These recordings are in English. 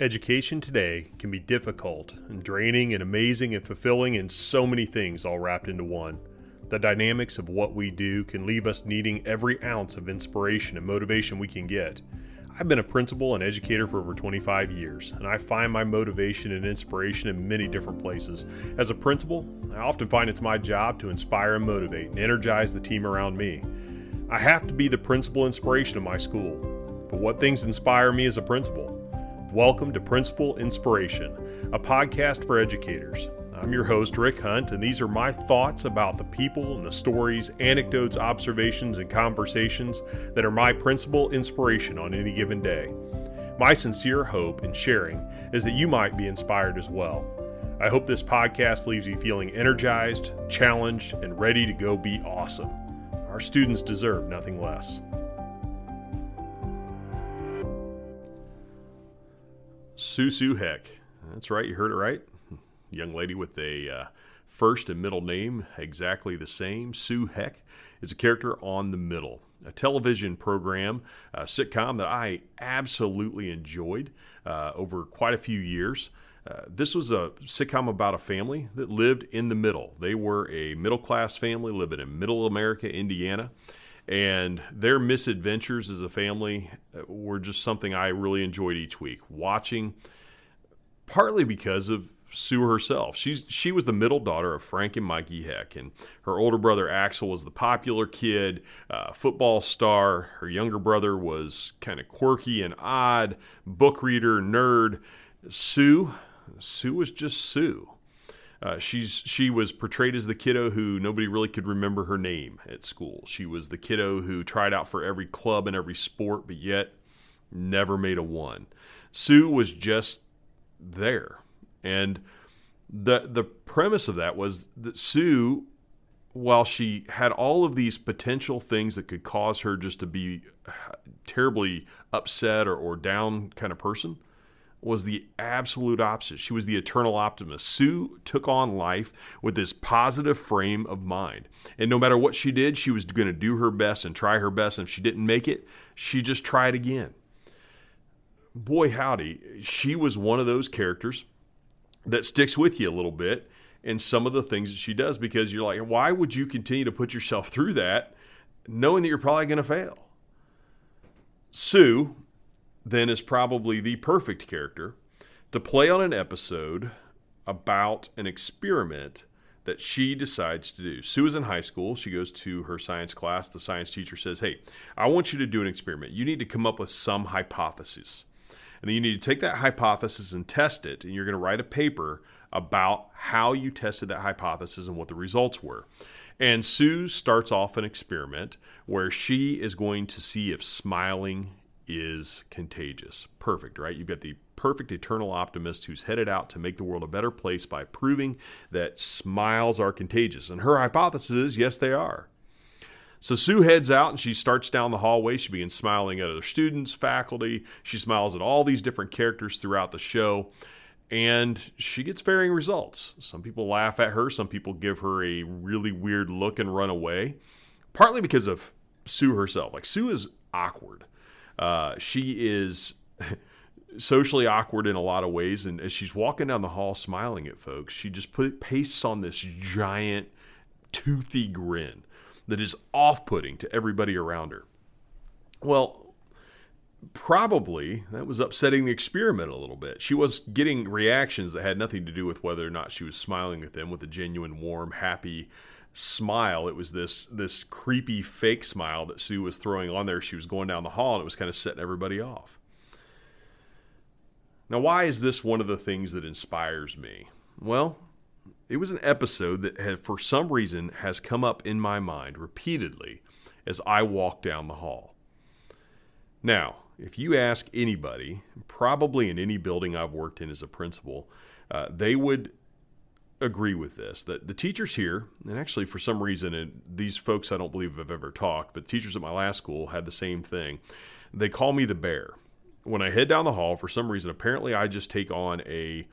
Education today can be difficult and draining and amazing and fulfilling and so many things all wrapped into one. The dynamics of what we do can leave us needing every ounce of inspiration and motivation we can get. I've been a principal and educator for over 25 years, and I find my motivation and inspiration in many different places. As a principal, I often find it's my job to inspire and motivate and energize the team around me. I have to be the principal inspiration of my school. But what things inspire me as a principal? Welcome to Principal Inspiration, a podcast for educators. I'm your host, Rick Hunt, and these are my thoughts about the people and the stories, anecdotes, observations, and conversations that are my principal inspiration on any given day. My sincere hope in sharing is that you might be inspired as well. I hope this podcast leaves you feeling energized, challenged, and ready to go be awesome. Our students deserve nothing less. Sue Sue Heck. That's right, you heard it right. Young lady with a uh, first and middle name exactly the same. Sue Heck is a character on the middle, a television program, a sitcom that I absolutely enjoyed uh, over quite a few years. Uh, this was a sitcom about a family that lived in the middle. They were a middle class family living in middle America, Indiana and their misadventures as a family uh, were just something I really enjoyed each week watching. Partly because of Sue herself. She's she was the middle daughter of Frankie and Mike Heck, and her older brother Axel was the popular kid, uh, football star. Her younger brother was kind of quirky and odd, book reader, nerd. Sue, Sue was just Sue. Uh, she's she was portrayed as the kiddo who nobody really could remember her name at school. She was the kiddo who tried out for every club and every sport, but yet never made a one. Sue was just there, and the the premise of that was that Sue, while she had all of these potential things that could cause her just to be terribly upset or, or down kind of person was the absolute opposite. She was the eternal optimist. Sue took on life with this positive frame of mind. And no matter what she did, she was going to do her best and try her best. And if she didn't make it, she just tried again. Boy, howdy, she was one of those characters that sticks with you a little bit in some of the things that she does because you're like, why would you continue to put yourself through that knowing that you're probably going to fail? Sue then is probably the perfect character to play on an episode about an experiment that she decides to do. Sue is in high school. She goes to her science class. The science teacher says, Hey, I want you to do an experiment. You need to come up with some hypothesis. And then you need to take that hypothesis and test it. And you're going to write a paper about how you tested that hypothesis and what the results were. And Sue starts off an experiment where she is going to see if smiling is contagious. Perfect, right? You've got the perfect eternal optimist who's headed out to make the world a better place by proving that smiles are contagious. And her hypothesis is yes, they are. So Sue heads out and she starts down the hallway. She begins smiling at other students, faculty. She smiles at all these different characters throughout the show. And she gets varying results. Some people laugh at her, some people give her a really weird look and run away, partly because of Sue herself. Like, Sue is awkward. Uh, she is socially awkward in a lot of ways, and as she's walking down the hall smiling at folks, she just put pastes on this giant toothy grin that is off-putting to everybody around her. Well, probably that was upsetting the experiment a little bit. She was getting reactions that had nothing to do with whether or not she was smiling at them with a genuine, warm, happy smile. It was this this creepy fake smile that Sue was throwing on there. She was going down the hall and it was kind of setting everybody off. Now, why is this one of the things that inspires me? Well, it was an episode that had, for some reason, has come up in my mind repeatedly as I walk down the hall. Now, if you ask anybody, probably in any building I've worked in as a principal, uh, they would agree with this that the teachers here, and actually for some reason, and these folks I don't believe have ever talked, but teachers at my last school had the same thing. They call me the bear. When I head down the hall, for some reason, apparently I just take on a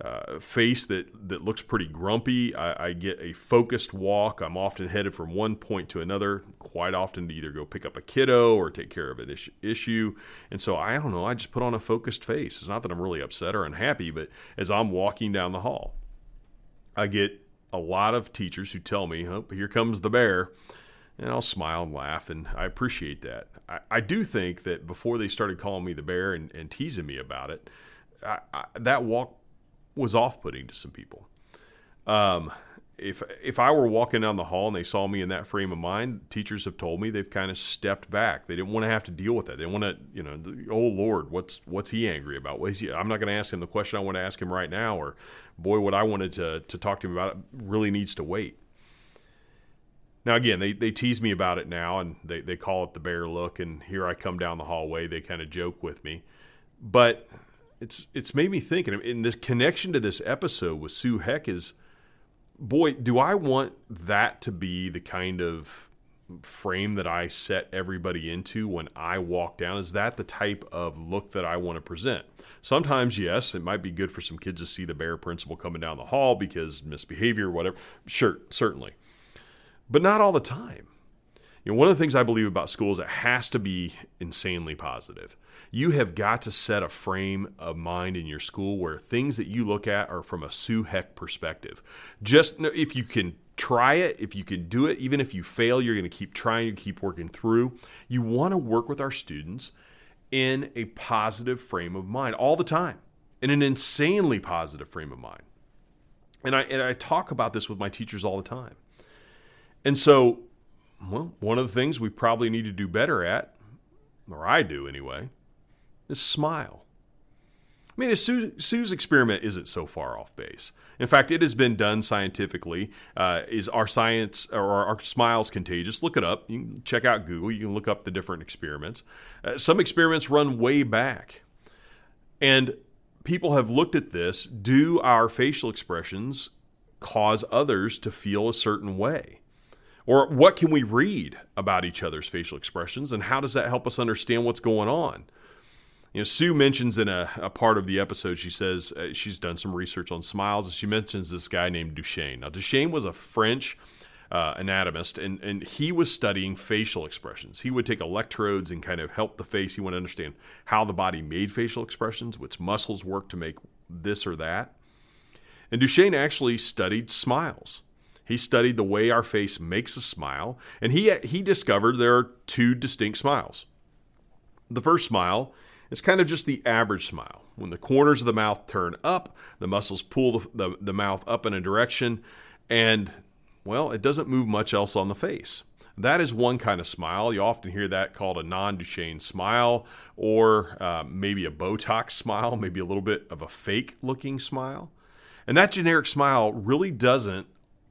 uh, face that, that looks pretty grumpy. I, I, get a focused walk. I'm often headed from one point to another, quite often to either go pick up a kiddo or take care of an issue. And so I don't know, I just put on a focused face. It's not that I'm really upset or unhappy, but as I'm walking down the hall, I get a lot of teachers who tell me, oh, here comes the bear. And I'll smile and laugh, and I appreciate that. I, I do think that before they started calling me the bear and, and teasing me about it, I, I, that walk was off putting to some people. Um, if if I were walking down the hall and they saw me in that frame of mind, teachers have told me they've kind of stepped back. They didn't want to have to deal with that. They want to, you know, oh Lord, what's what's he angry about? He, I'm not going to ask him the question I want to ask him right now, or boy, what I wanted to to talk to him about really needs to wait. Now again, they, they tease me about it now, and they, they call it the bear look. And here I come down the hallway. They kind of joke with me, but it's it's made me think. And in this connection to this episode with Sue Heck is boy, do I want that to be the kind of frame that I set everybody into when I walk down? Is that the type of look that I want to present? Sometimes, yes, it might be good for some kids to see the bear principal coming down the hall because misbehavior, whatever. Sure, certainly. But not all the time. You know, one of the things I believe about school is it has to be insanely positive you have got to set a frame of mind in your school where things that you look at are from a Sue Heck perspective. Just if you can try it, if you can do it, even if you fail, you're going to keep trying, you keep working through. You want to work with our students in a positive frame of mind all the time, in an insanely positive frame of mind. And I and I talk about this with my teachers all the time. And so, well, one of the things we probably need to do better at, or I do anyway, is smile. I mean, Sue, Sue's experiment isn't so far off base. In fact, it has been done scientifically. Uh, is our science or our smiles contagious? Look it up. You can check out Google. You can look up the different experiments. Uh, some experiments run way back, and people have looked at this. Do our facial expressions cause others to feel a certain way? Or what can we read about each other's facial expressions, and how does that help us understand what's going on? You know, Sue mentions in a, a part of the episode, she says uh, she's done some research on smiles, and she mentions this guy named Duchenne. Now, Duchenne was a French uh, anatomist, and, and he was studying facial expressions. He would take electrodes and kind of help the face. He wanted to understand how the body made facial expressions, which muscles work to make this or that. And Duchenne actually studied smiles. He studied the way our face makes a smile, and he, he discovered there are two distinct smiles. The first smile is kind of just the average smile. When the corners of the mouth turn up, the muscles pull the, the, the mouth up in a direction, and, well, it doesn't move much else on the face. That is one kind of smile. You often hear that called a non Duchenne smile or uh, maybe a Botox smile, maybe a little bit of a fake looking smile. And that generic smile really doesn't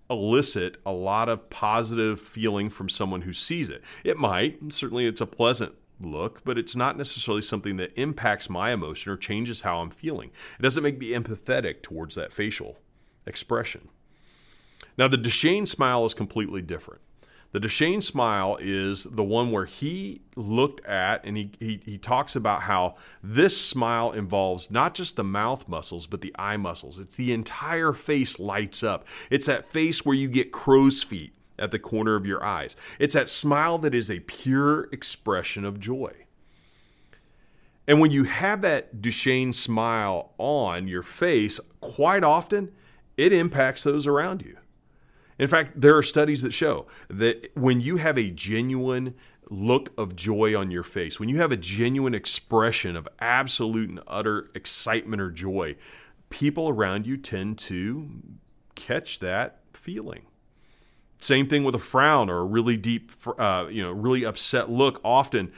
elicit a lot of positive feeling from someone who sees it. It might, certainly it's a pleasant look, but it's not necessarily something that impacts my emotion or changes how I'm feeling. It doesn't make me empathetic towards that facial expression. Now, the Duchenne smile is completely different. The Duchenne smile is the one where he looked at and he, he, he talks about how this smile involves not just the mouth muscles, but the eye muscles. It's the entire face lights up. It's that face where you get crow's feet at the corner of your eyes. It's that smile that is a pure expression of joy. And when you have that Duchenne smile on your face, quite often it impacts those around you. In fact, there are studies that show that when you have a genuine look of joy on your face, when you have a genuine expression of absolute and utter excitement or joy, people around you tend to catch that feeling. Same thing with a frown or a really deep, uh, you know, really upset look. Often,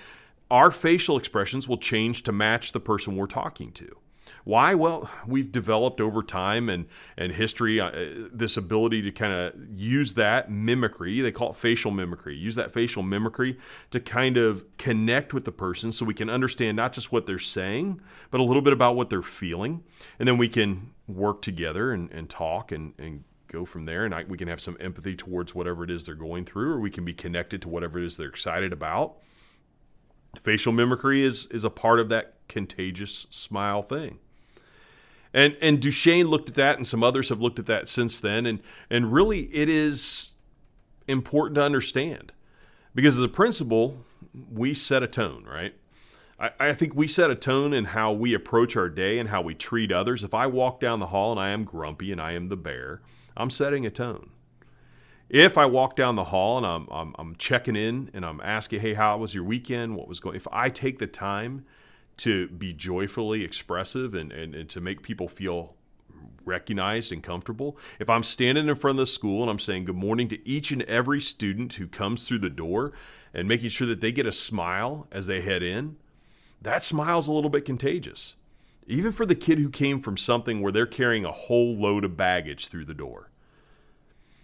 our facial expressions will change to match the person we're talking to. Why? Well, we've developed over time and and history uh, this ability to kind of use that mimicry. They call it facial mimicry. Use that facial mimicry to kind of connect with the person, so we can understand not just what they're saying, but a little bit about what they're feeling, and then we can work together and, and talk and, and go from there and I, we can have some empathy towards whatever it is they're going through or we can be connected to whatever it is they're excited about facial mimicry is is a part of that contagious smile thing And and Duchenne looked at that, and some others have looked at that since then. And and really, it is important to understand because as a principal, we set a tone, right? I, I think we set a tone in how we approach our day and how we treat others. If I walk down the hall and I am grumpy and I am the bear, I'm setting a tone. If I walk down the hall and I'm, I'm, I'm checking in and I'm asking, hey, how was your weekend? What was going? If I take the time to be joyfully expressive and, and, and to make people feel recognized and comfortable. If I'm standing in front of the school and I'm saying good morning to each and every student who comes through the door and making sure that they get a smile as they head in, that smile's a little bit contagious. Even for the kid who came from something where they're carrying a whole load of baggage through the door.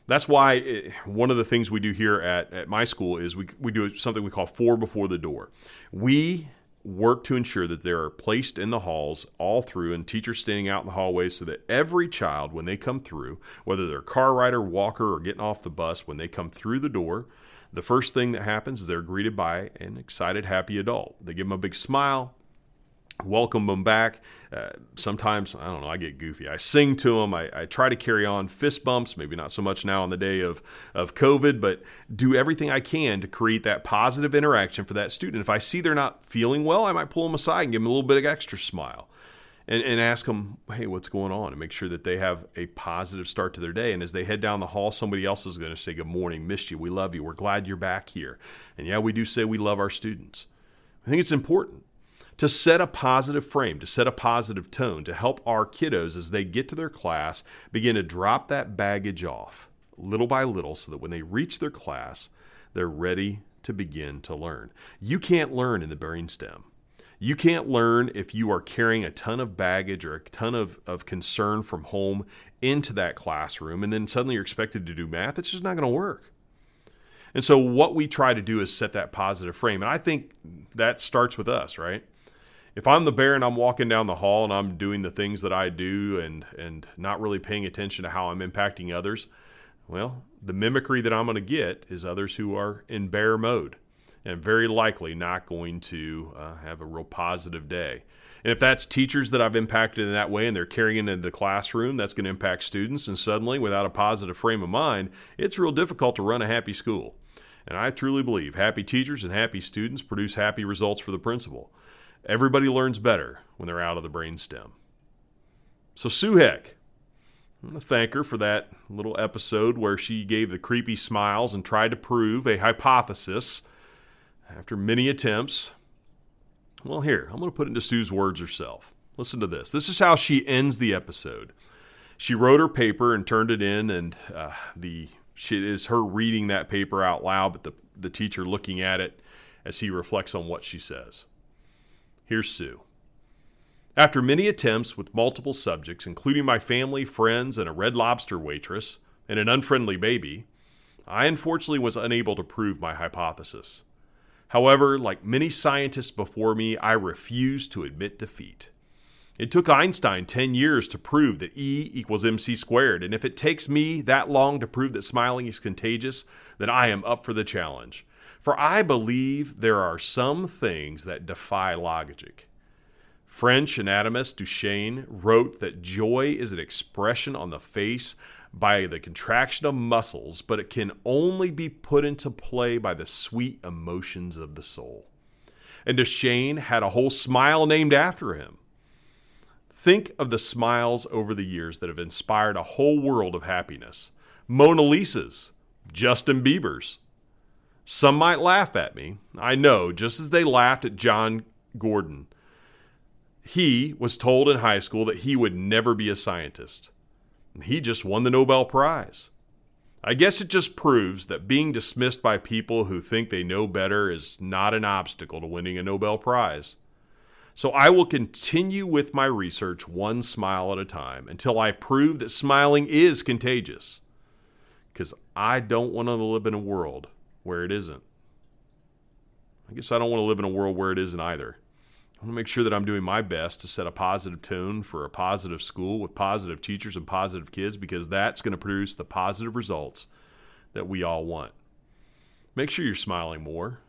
That's why it, eh, one of the things we do here at, at my school is we, we do something we call four before the door. We work to ensure that they are placed in the halls all through and teachers standing out in the hallways so that every child, when they come through, whether they're car rider, walker, or getting off the bus, when they come through the door, the first thing that happens is they're greeted by an excited, happy adult. They give them a big smile, welcome them back. Uh, sometimes, I don't know, I get goofy. I sing to them. I, I, try to carry on fist bumps, maybe not so much now on the day of, of COVID, but do everything I can to create that positive interaction for that student. If I see they're not feeling well, I might pull them aside and give them a little bit of extra smile. And, and ask them, hey, what's going on? And make sure that they have a positive start to their day. And as they head down the hall, somebody else is going to say, Good morning, missed you, we love you, we're glad you're back here. And yeah, we do say we love our students. I think it's important to set a positive frame, to set a positive tone, to help our kiddos as they get to their class begin to drop that baggage off little by little so that when they reach their class, they're ready to begin to learn. You can't learn in the brainstem. You can't learn if you are carrying a ton of baggage or a ton of, of concern from home into that classroom and then suddenly you're expected to do math. It's just not going to work. And so, what we try to do is set that positive frame. And I think that starts with us, right? If I'm the bear and I'm walking down the hall and I'm doing the things that I do and and not really paying attention to how I'm impacting others, well, the mimicry that I'm going to get is others who are in bear mode and very likely not going to uh, have a real positive day. And if that's teachers that I've impacted in that way and they're carrying it into the classroom, that's going to impact students. And suddenly, without a positive frame of mind, it's real difficult to run a happy school. And I truly believe happy teachers and happy students produce happy results for the principal. Everybody learns better when they're out of the brainstem. So, Sue Heck, I'm going to thank her for that little episode where she gave the creepy smiles and tried to prove a hypothesis after many attempts. Well, here, I'm going to put it into Sue's words herself. Listen to this. This is how she ends the episode. She wrote her paper and turned it in, and uh, the she is her reading that paper out loud, but the, the teacher looking at it as he reflects on what she says. Here's Sue. After many attempts with multiple subjects, including my family, friends, and a red lobster waitress, and an unfriendly baby, I unfortunately was unable to prove my hypothesis. However, like many scientists before me, I refused to admit defeat. It took Einstein 10 years to prove that E equals mc squared, and if it takes me that long to prove that smiling is contagious, then I am up for the challenge. For I believe there are some things that defy logic. French anatomist Duchenne wrote that joy is an expression on the face by the contraction of muscles, but it can only be put into play by the sweet emotions of the soul. And Duchenne had a whole smile named after him. Think of the smiles over the years that have inspired a whole world of happiness. Mona Lisa's, Justin Bieber's, some might laugh at me. I know, just as they laughed at John Gurdon. He was told in high school that he would never be a scientist. He just won the Nobel Prize. I guess it just proves that being dismissed by people who think they know better is not an obstacle to winning a Nobel Prize. So I will continue with my research one smile at a time until I prove that smiling is contagious. Because I don't want to live in a world where it isn't. I guess I don't want to live in a world where it isn't either. I want to make sure that I'm doing my best to set a positive tone for a positive school with positive teachers and positive kids because that's going to produce the positive results that we all want. Make sure you're smiling more.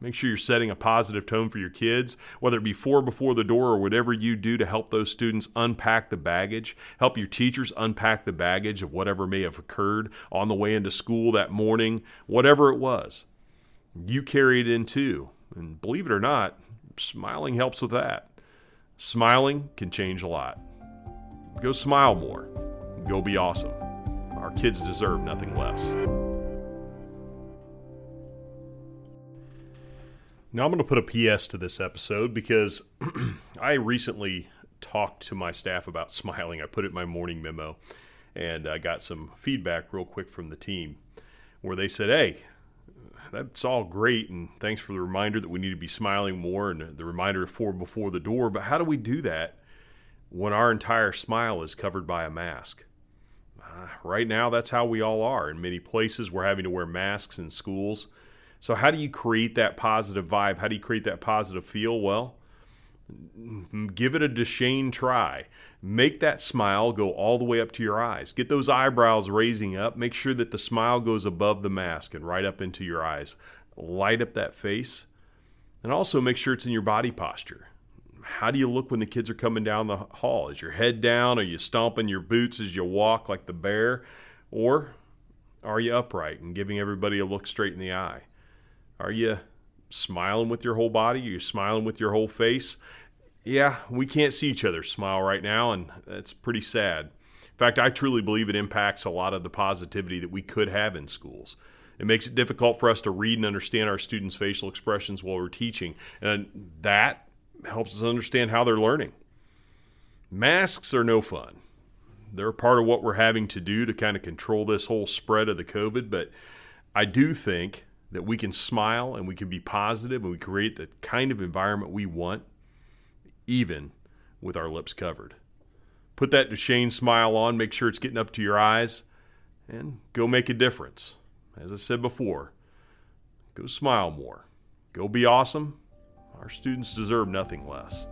Make sure you're setting a positive tone for your kids, whether it be four before the door or whatever you do to help those students unpack the baggage, help your teachers unpack the baggage of whatever may have occurred on the way into school that morning, whatever it was. You carry it in too. And believe it or not, smiling helps with that. Smiling can change a lot. Go smile more. Go be awesome. Our kids deserve nothing less. Now, I'm going to put a PS to this episode because I recently talked to my staff about smiling. I put it in my morning memo and I got some feedback real quick from the team where they said, Hey, that's all great and thanks for the reminder that we need to be smiling more and the reminder for before the door. But how do we do that when our entire smile is covered by a mask? Uh, right now, that's how we all are. In many places, we're having to wear masks in schools. So, how do you create that positive vibe? How do you create that positive feel? Well, give it a Duchenne try. Make that smile go all the way up to your eyes. Get those eyebrows raising up. Make sure that the smile goes above the mask and right up into your eyes. Light up that face. And also make sure it's in your body posture. How do you look when the kids are coming down the hall? Is your head down? Are you stomping your boots as you walk like the bear? Or are you upright and giving everybody a look straight in the eye? Are you smiling with your whole body? Are you smiling with your whole face? Yeah, we can't see each other smile right now, and that's pretty sad. In fact, I truly believe it impacts a lot of the positivity that we could have in schools. It makes it difficult for us to read and understand our students' facial expressions while we're teaching, and that helps us understand how they're learning. Masks are no fun. They're part of what we're having to do to kind of control this whole spread of the COVID, but I do think that we can smile and we can be positive and we create the kind of environment we want, even with our lips covered. Put that Duchenne smile on, make sure it's getting up to your eyes, and go make a difference. As I said before, go smile more. Go be awesome. Our students deserve nothing less.